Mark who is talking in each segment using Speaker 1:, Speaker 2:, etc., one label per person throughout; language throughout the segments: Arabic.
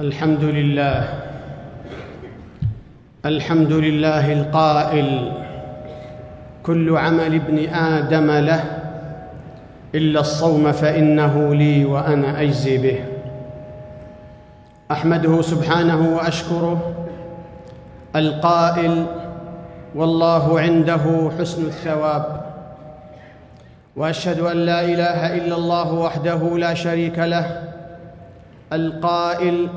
Speaker 1: الحمد لله. الحمد لله القائل كل عمل ابن آدم له إلا الصوم فإنه لي وأنا أجزي به. أحمده سبحانه وأشكره. القائل والله عنده حسن الثواب. وأشهد أن لا إله إلا الله وحده لا شريك له. القائل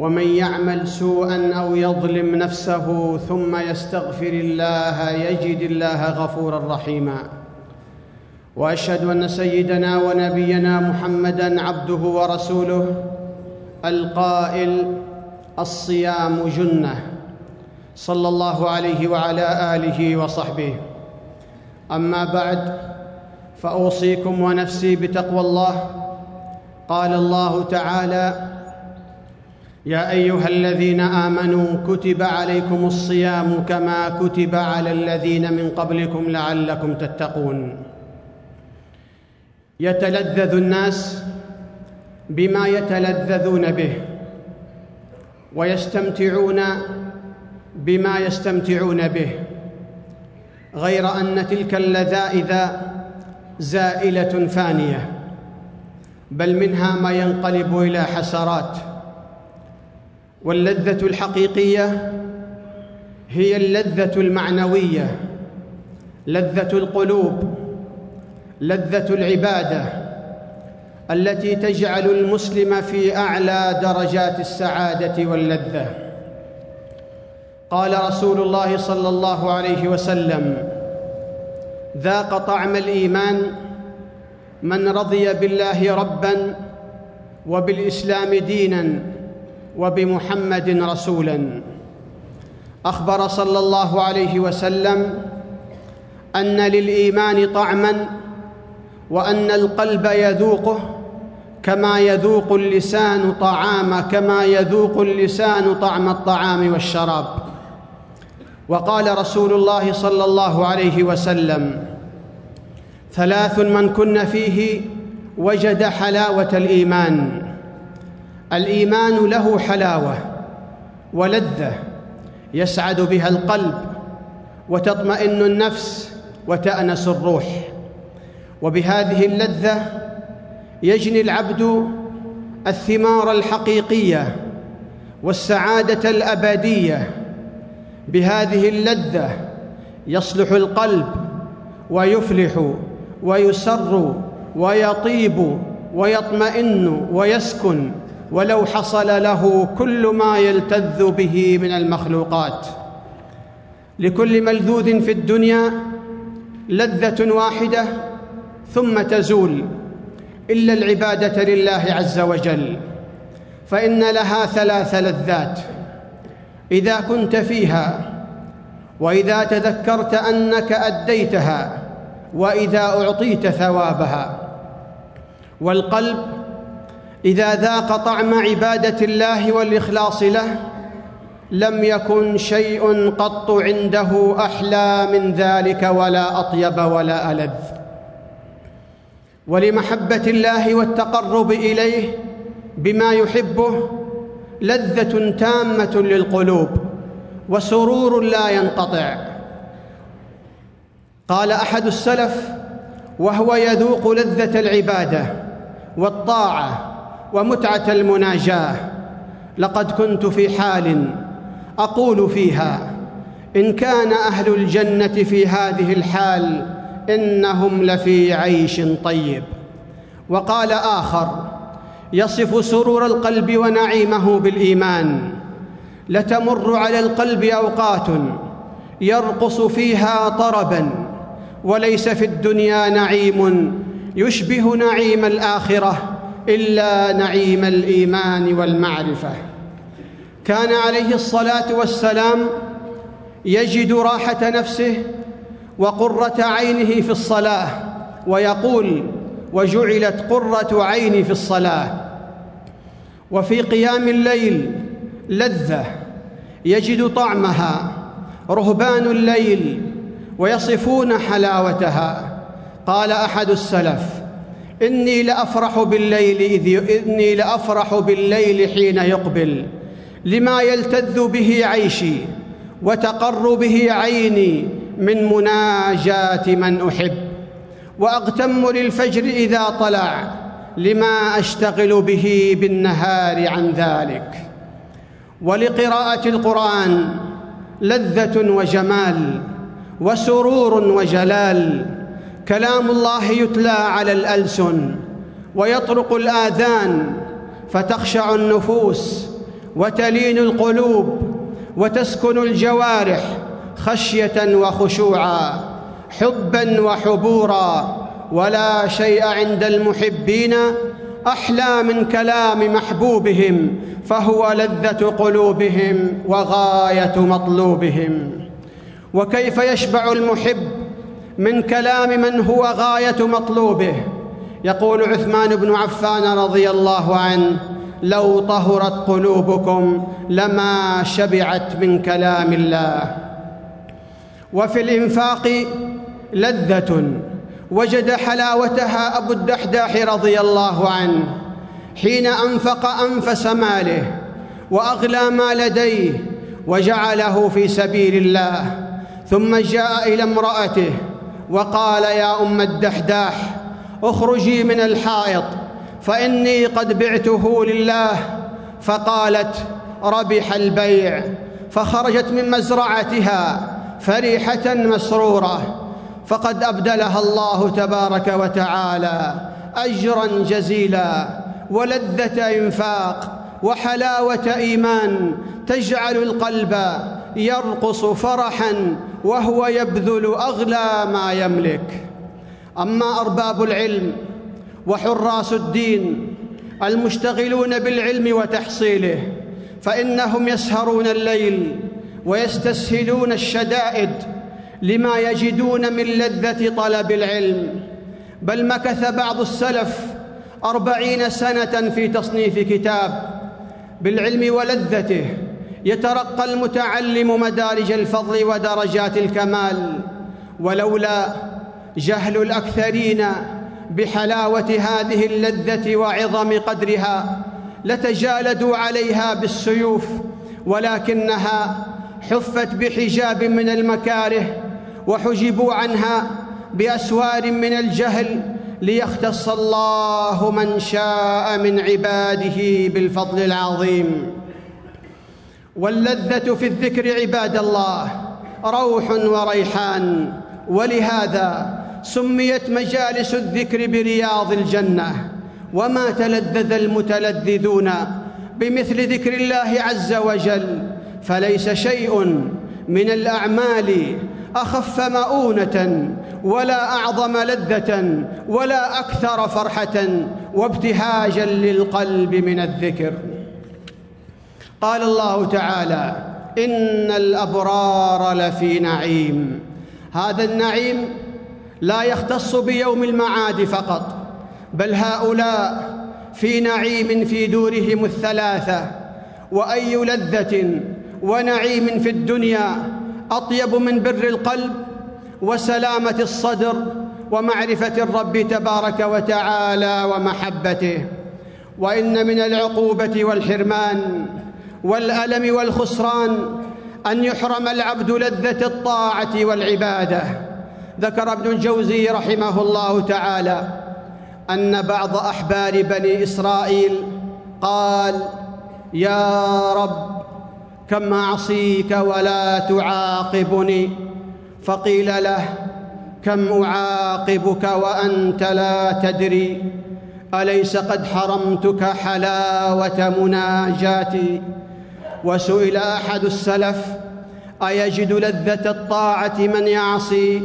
Speaker 1: ومن يعمل سوءا أو يظلم نفسه ثم يستغفر الله يجد الله غفورا رحيما. وأشهد أن سيدنا ونبينا محمدا عبده ورسوله القائل الصيام جنة. صلى الله عليه وعلى آله وصحبه. أما بعد فأوصيكم ونفسي بتقوى الله. قال الله تعالى يا أيها الذين آمنوا كتب عليكم الصيام كما كتب على الذين من قبلكم لعلكم تتقون. يتلذذ الناس بما يتلذذون به ويستمتعون بما يستمتعون به غير أن تلك اللذائذ زائلة فانية بل منها ما ينقلب إلى حسرات. واللذة الحقيقية هي اللذة المعنوية لذة القلوب لذة العبادة التي تجعل المسلم في أعلى درجات السعادة واللذة. قال رسول الله صلى الله عليه وسلم ذاق طعم الإيمان من رضي بالله ربا وبالإسلام دينا وبمحمد رسولا. أخبر صلى الله عليه وسلم أن للإيمان طعما وأن القلب يذوقه كما يذوق اللسان طعام كما يذوق اللسان طعم الطعام والشراب. وقال رسول الله صلى الله عليه وسلم ثلاث من كن فيه وجد حلاوة الإيمان. الإيمان له حلاوة ولذة يسعد بها القلب وتطمئن النفس وتأنس الروح. وبهذه اللذة يجني العبد الثمار الحقيقية والسعادة الأبدية. بهذه اللذة يصلح القلب ويفلح ويسر ويطيب ويطمئن ويسكن ولو حصل له كل ما يلتذ به من المخلوقات. لكل ملذوذ في الدنيا لذة واحدة ثم تزول إلا العبادة لله عز وجل فإن لها ثلاث لذات. إذا كنت فيها وإذا تذكرت أنك أديتها وإذا أعطيت ثوابها. والقلب إذا ذاق طعم عبادة الله والإخلاص له لم يكن شيء قط عنده أحلى من ذلك ولا أطيب ولا ألذ. ولمحبة الله والتقرب إليه بما يحبه لذة تامة للقلوب وسرور لا ينقطع. قال أحد السلف وهو يذوق لذة العبادة والطاعة ومتعة المناجاة. لقد كنت في حال أقول فيها إن كان أهل الجنة في هذه الحال إنهم لفي عيش طيب. وقال آخر يصف سرور القلب ونعيمه بالإيمان. لتمر على القلب أوقات يرقص فيها طربا. وليس في الدنيا نعيم يشبه نعيم الآخرة. إلا نعيم الإيمان والمعرفة. كان عليه الصلاة والسلام يجد راحة نفسه وقرة عينه في الصلاة ويقول وجعلت قرة عيني في الصلاة. وفي قيام الليل لذة يجد طعمها رهبان الليل ويصفون حلاوتها. قال أحد السلف إني لأفرح بالليل إذ إني لأفرح بالليل حين يقبل لما يلتذ به عيشي وتقر به عيني من مناجاة من أحب وأغتم للفجر إذا طلع لما أشتغل به بالنهار عن ذلك. ولقراءة القرآن لذة وجمال وسرور وجلال كلام الله يتلى على الألسن ويطرق الآذان فتخشع النفوس وتلين القلوب وتسكن الجوارح خشية وخشوعا حبا وحبورا. ولا شيء عند المحبين أحلى من كلام محبوبهم فهو لذة قلوبهم وغاية مطلوبهم. وكيف يشبع المحب من كلام من هو غاية مطلوبه. يقول عثمان بن عفان رضي الله عنه لو طهرت قلوبكم لما شبعت من كلام الله وفي الإنفاق لذة وجد حلاوتها أبو الدحداح رضي الله عنه حين أنفق أنفس ماله وأغلى ما لديه وجعله في سبيل الله ثم جاء إلى امرأته وقال يا أم الدحداح اخرجي من الحائط فإني قد بعته لله. فقالت ربح البيع. فخرجت من مزرعتها فرحه مسرورة. فقد أبدلها الله تبارك وتعالى أجرا جزيلا ولذة إنفاق وحلاوة إيمان تجعل القلب يرقص فرحا وهو يبذل أغلى ما يملك. أما أرباب العلم وحراس الدين المشتغلون بالعلم وتحصيله فإنهم يسهرون الليل ويستسهلون الشدائد لما يجدون من لذة طلب العلم. بل مكث بعض السلف أربعين سنة في تصنيف كتاب بالعلم ولذته يترقى المتعلم مدارج الفضل ودرجات الكمال ولولا جهل الأكثرين بحلاوة هذه اللذة وعظم قدرها لتجالدوا عليها بالسيوف ولكنها حفت بحجاب من المكاره وحجبوا عنها بأسوار من الجهل ليختص الله من شاء من عباده بالفضل العظيم. واللذة في الذكر عباد الله روح وريحان. ولهذا سميت مجالس الذكر برياض الجنة. وما تلذذ المتلذذون بمثل ذكر الله عز وجل فليس شيء من الأعمال أخف مؤونة ولا أعظم لذة ولا أكثر فرحة وابتهاجا للقلب من الذكر. قال الله تعالى إن الأبرار لفي نعيم. هذا النعيم لا يختص بيوم المعاد فقط بل هؤلاء في نعيم في دورهم الثلاثة وأي لذة ونعيم في الدنيا أطيب من بر القلب وسلامة الصدر ومعرفة الرب تبارك وتعالى ومحبته. وإن من العقوبة والحرمان والألم والخسران أن يحرم العبد لذة الطاعة والعبادة. ذكر ابن الجوزي رحمه الله تعالى أن بعض أحبار بني إسرائيل قال يا رب كم اعصيك ولا تعاقبني؟ فقيل له كم أعاقبك وأنت لا تدري؟ أليس قد حرمتك حلاوة مناجاتي؟ وسئل أحد السلف أيجد لذة الطاعة من يعصي؟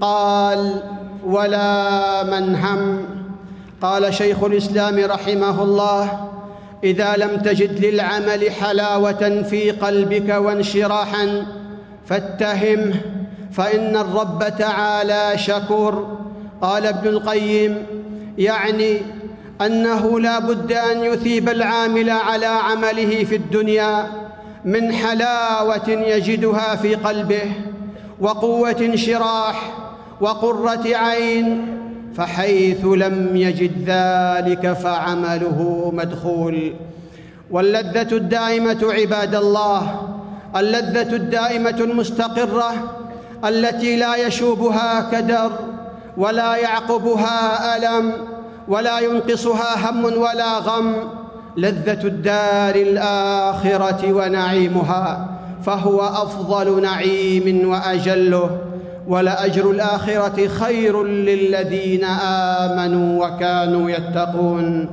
Speaker 1: قال ولا من هم. قال شيخ الإسلام رحمه الله إذا لم تجد للعمل حلاوة في قلبك وانشراحا فاتهمه فإن الرب تعالى شكور. قال ابن القيم يعني أنه لا بد أن يثيب العامل على عمله في الدنيا من حلاوة يجدها في قلبه وقوة انشراح وقرة عين فحيث لم يجد ذلك فعمله مدخول. واللذة الدائمة عباد الله اللذة الدائمة المستقرة التي لا يشوبها كدر ولا يعقبها ألم ولا ينقصها هم ولا غم. لذة الدار الآخرة ونعيمها فهو أفضل نعيم وأجله. ولأجر الآخرة خير للذين آمنوا وكانوا يتقون.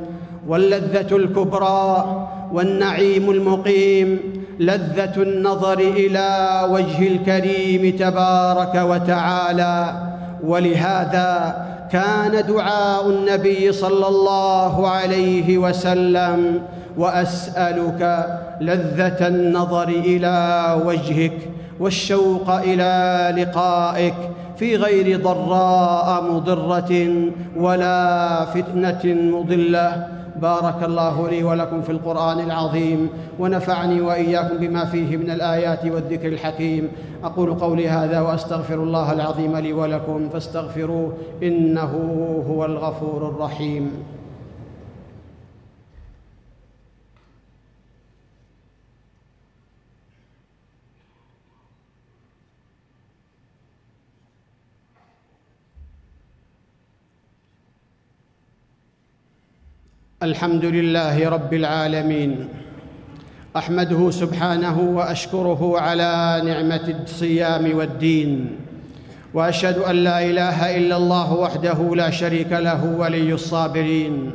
Speaker 1: واللذة الكبرى والنعيم المقيم لذة النظر إلى وجه الكريم تبارك وتعالى. ولهذا كان دعاء النبي صلى الله عليه وسلم وأسألك لذة النظر إلى وجهك والشوق إلى لقائك في غير ضراء مضرة ولا فتنة مضلة بارك الله لي ولكم في القرآن العظيم ونفعني وإياكم بما فيه من الآيات والذكر الحكيم. أقول قولي هذا وأستغفر الله العظيم لي ولكم فاستغفروه إنه هو الغفور الرحيم. الحمد لله رب العالمين أحمده سبحانه وأشكره على نعمة الصيام والدين وأشهد أن لا إله إلا الله وحده لا شريك له ولي الصابرين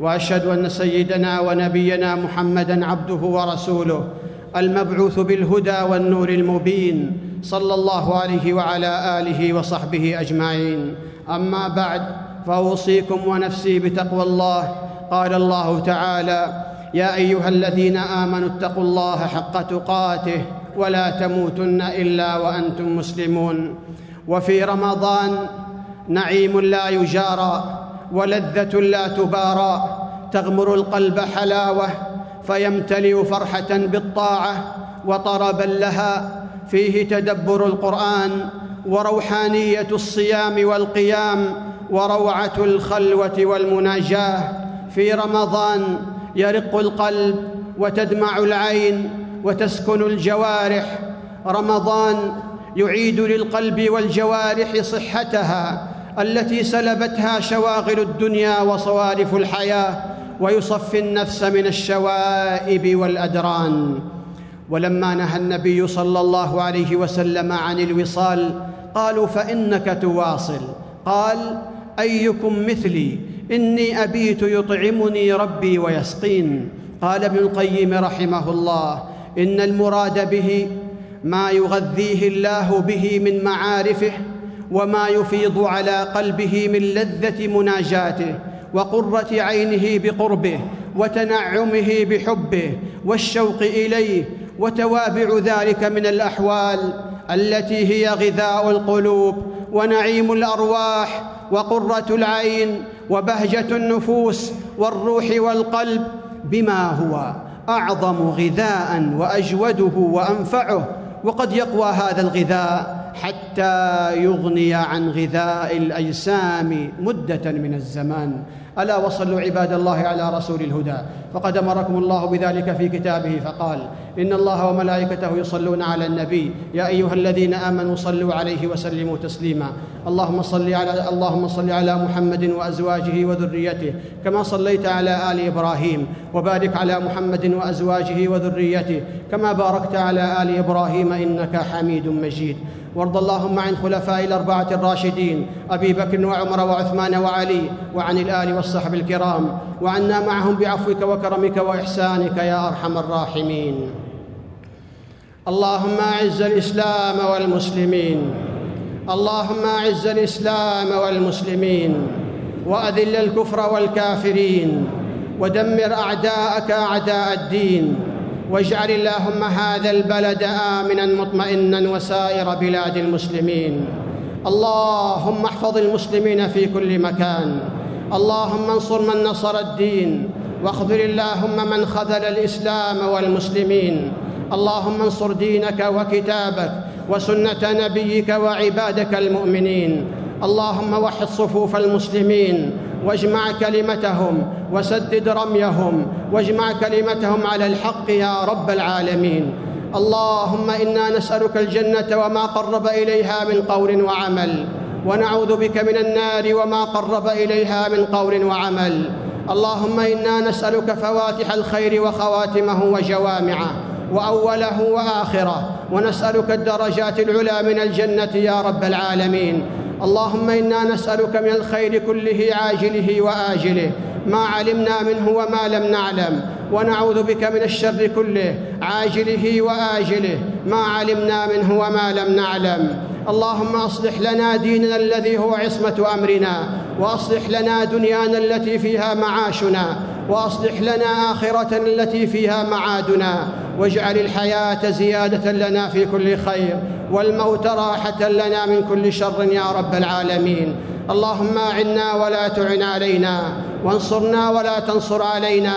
Speaker 1: وأشهد أن سيدنا ونبينا محمدا عبده ورسوله المبعوث بالهدى والنور المبين صلى الله عليه وعلى آله وصحبه أجمعين. أما بعد فأوصيكم ونفسي بتقوى الله قال الله تعالى يا أيها الذين آمنوا اتقوا الله حق تقاته ولا تموتن إلا وأنتم مسلمون. وفي رمضان نعيم لا يجارى ولذة لا تبارى تغمر القلب حلاوة فيمتلئ فرحة بالطاعة وطربا لها. فيه تدبر القرآن وروحانية الصيام والقيام وروعة الخلوة والمناجاة. في رمضان يرق القلب وتدمع العين وتسكن الجوارح. رمضان يعيد للقلب والجوارح صحتها التي سلبتها شواغل الدنيا وصوارف الحياة ويصفي النفس من الشوائب والأدران. ولما نهى النبي صلى الله عليه وسلم عن الوصال قالوا فإنك تواصل. قال أيكم مثلي؟ إني أبيت يطعمني ربي ويسقين. قال ابن القيم رحمه الله إن المراد به ما يغذيه الله به من معارفه وما يفيض على قلبه من لذة مناجاته وقرة عينه بقربه وتنعمه بحبه والشوق إليه وتوابع ذلك من الأحوال التي هي غذاء القلوب. ونعيم الأرواح وقرة العين وبهجة النفوس والروح والقلب بما هو أعظم غذاء وأجوده وأنفعه. وقد يقوى هذا الغذاء حتى يغني عن غذاء الأجسام مدة من الزمان. ألا وصلوا عباد الله على رسول الهدى. فقد أمركم الله بذلك في كتابه فقال إن الله وملائكته يصلون على النبي. يا أيها الذين آمنوا صلوا عليه وسلموا تسليما. اللهم صل على اللهم صل على محمد وأزواجه وذريته كما صليت على آل إبراهيم. وبارك على محمد وأزواجه وذريته كما باركت على آل إبراهيم إنك حميد مجيد. وارض اللهم عن خلفاء الأربعة الراشدين أبي بكر وعمر وعثمان وعلي وعن الآل والصحب الكرام وعنا معهم بعفوك وكرمك وإحسانك يا أرحم الراحمين. اللهم أعز الإسلام والمسلمين. اللهم أعز الإسلام والمسلمين. وأذل الكفر والكافرين. ودمر أعداءك أعداء الدين. واجعل اللهم هذا البلد آمنا مطمئنا وسائر بلاد المسلمين. اللهم احفظ المسلمين في كل مكان. اللهم انصر من نصر الدين. واخذل اللهم من خذل الإسلام والمسلمين. اللهم انصر دينك وكتابك وسنة نبيك وعبادك المؤمنين. اللهم وحد صفوف المسلمين. واجمع كلمتهم وسدد رميهم واجمع كلمتهم على الحق يا رب العالمين. اللهم إنا نسألك الجنة وما قرب إليها من قول وعمل ونعوذ بك من النار وما قرب إليها من قول وعمل. اللهم إنا نسألك فواتح الخير وخواتمه وجوامعه وأوله وآخره ونسألك الدرجات العلى من الجنة يا رب العالمين. اللهم إنا نسألك من الخير كله عاجله وآجله. ما علمنا منه وما لم نعلم. ونعوذ بك من الشر كله عاجله وآجله. ما علمنا منه وما لم نعلم. اللهم أصلح لنا ديننا الذي هو عصمة أمرنا وأصلح لنا دنيانا التي فيها معاشنا وأصلح لنا اخره التي فيها معادنا. واجعل الحياة زيادة لنا في كل خير والموت راحة لنا من كل شر يا رب العالمين. اللهم أعنا ولا تعن علينا. وانصرنا ولا تنصر علينا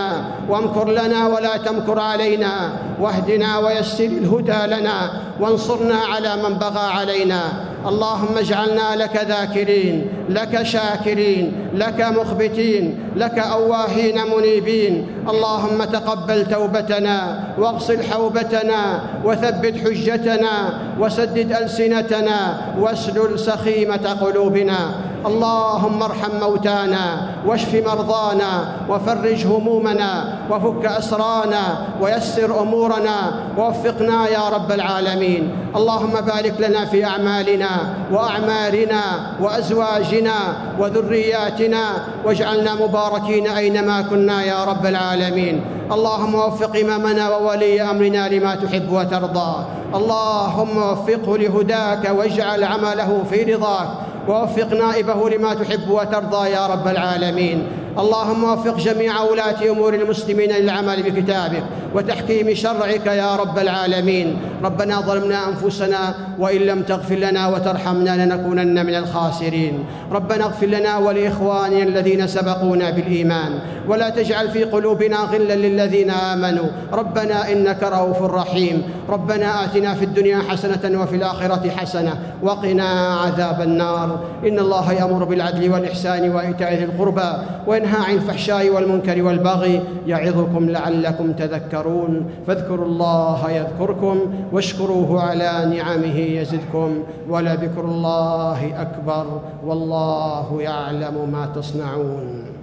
Speaker 1: وامكر لنا ولا تمكر علينا واهدنا ويسر الهدى لنا وانصرنا على من بغى علينا. اللهم اجعلنا لك ذاكرين لك شاكرين لك مخبتين لك أواهين منيبين. اللهم تقبل توبتنا واغسل حوبتنا وثبت حجتنا وسدد ألسنتنا واسلل سخيمة قلوبنا. اللهم ارحم موتانا واشف مرضانا. وفرج همومنا وفك أسرانا ويسر أمورنا ووفقنا يا رب العالمين. اللهم بارك لنا في أعمالنا وأعمارنا وأزواجنا وذرياتنا واجعلنا مباركين أينما كنا يا رب العالمين. اللهم وفق إمامنا وولي أمرنا لما تحب وترضى. اللهم وفقه لهداك واجعل عمله في رضاك. ووفق نائبه لما تحب وترضى يا رب العالمين. اللهم وفق جميع ولاة أمور المسلمين للعمل بكتابك وتحكيم شرعك يا رب العالمين. ربنا ظلمنا أنفسنا وإن لم تغفر لنا وترحمنا لنكونن من الخاسرين. ربنا اغفر لنا ولإخواننا الذين سبقونا بالإيمان. ولا تجعل في قلوبنا غلا للذين آمنوا. ربنا إنك رؤوف رحيم. ربنا آتنا في الدنيا حسنة وفي الآخرة حسنة وقنا عذاب النار. إن الله يأمر بالعدل والإحسان وإيتاء ذي القربى عن الفحشاء والمنكر والبغي يعظكم لعلكم تذكرون. فاذكروا الله يذكركم واشكروه على نعمه يزدكم ولذكر الله أكبر والله يعلم ما تصنعون.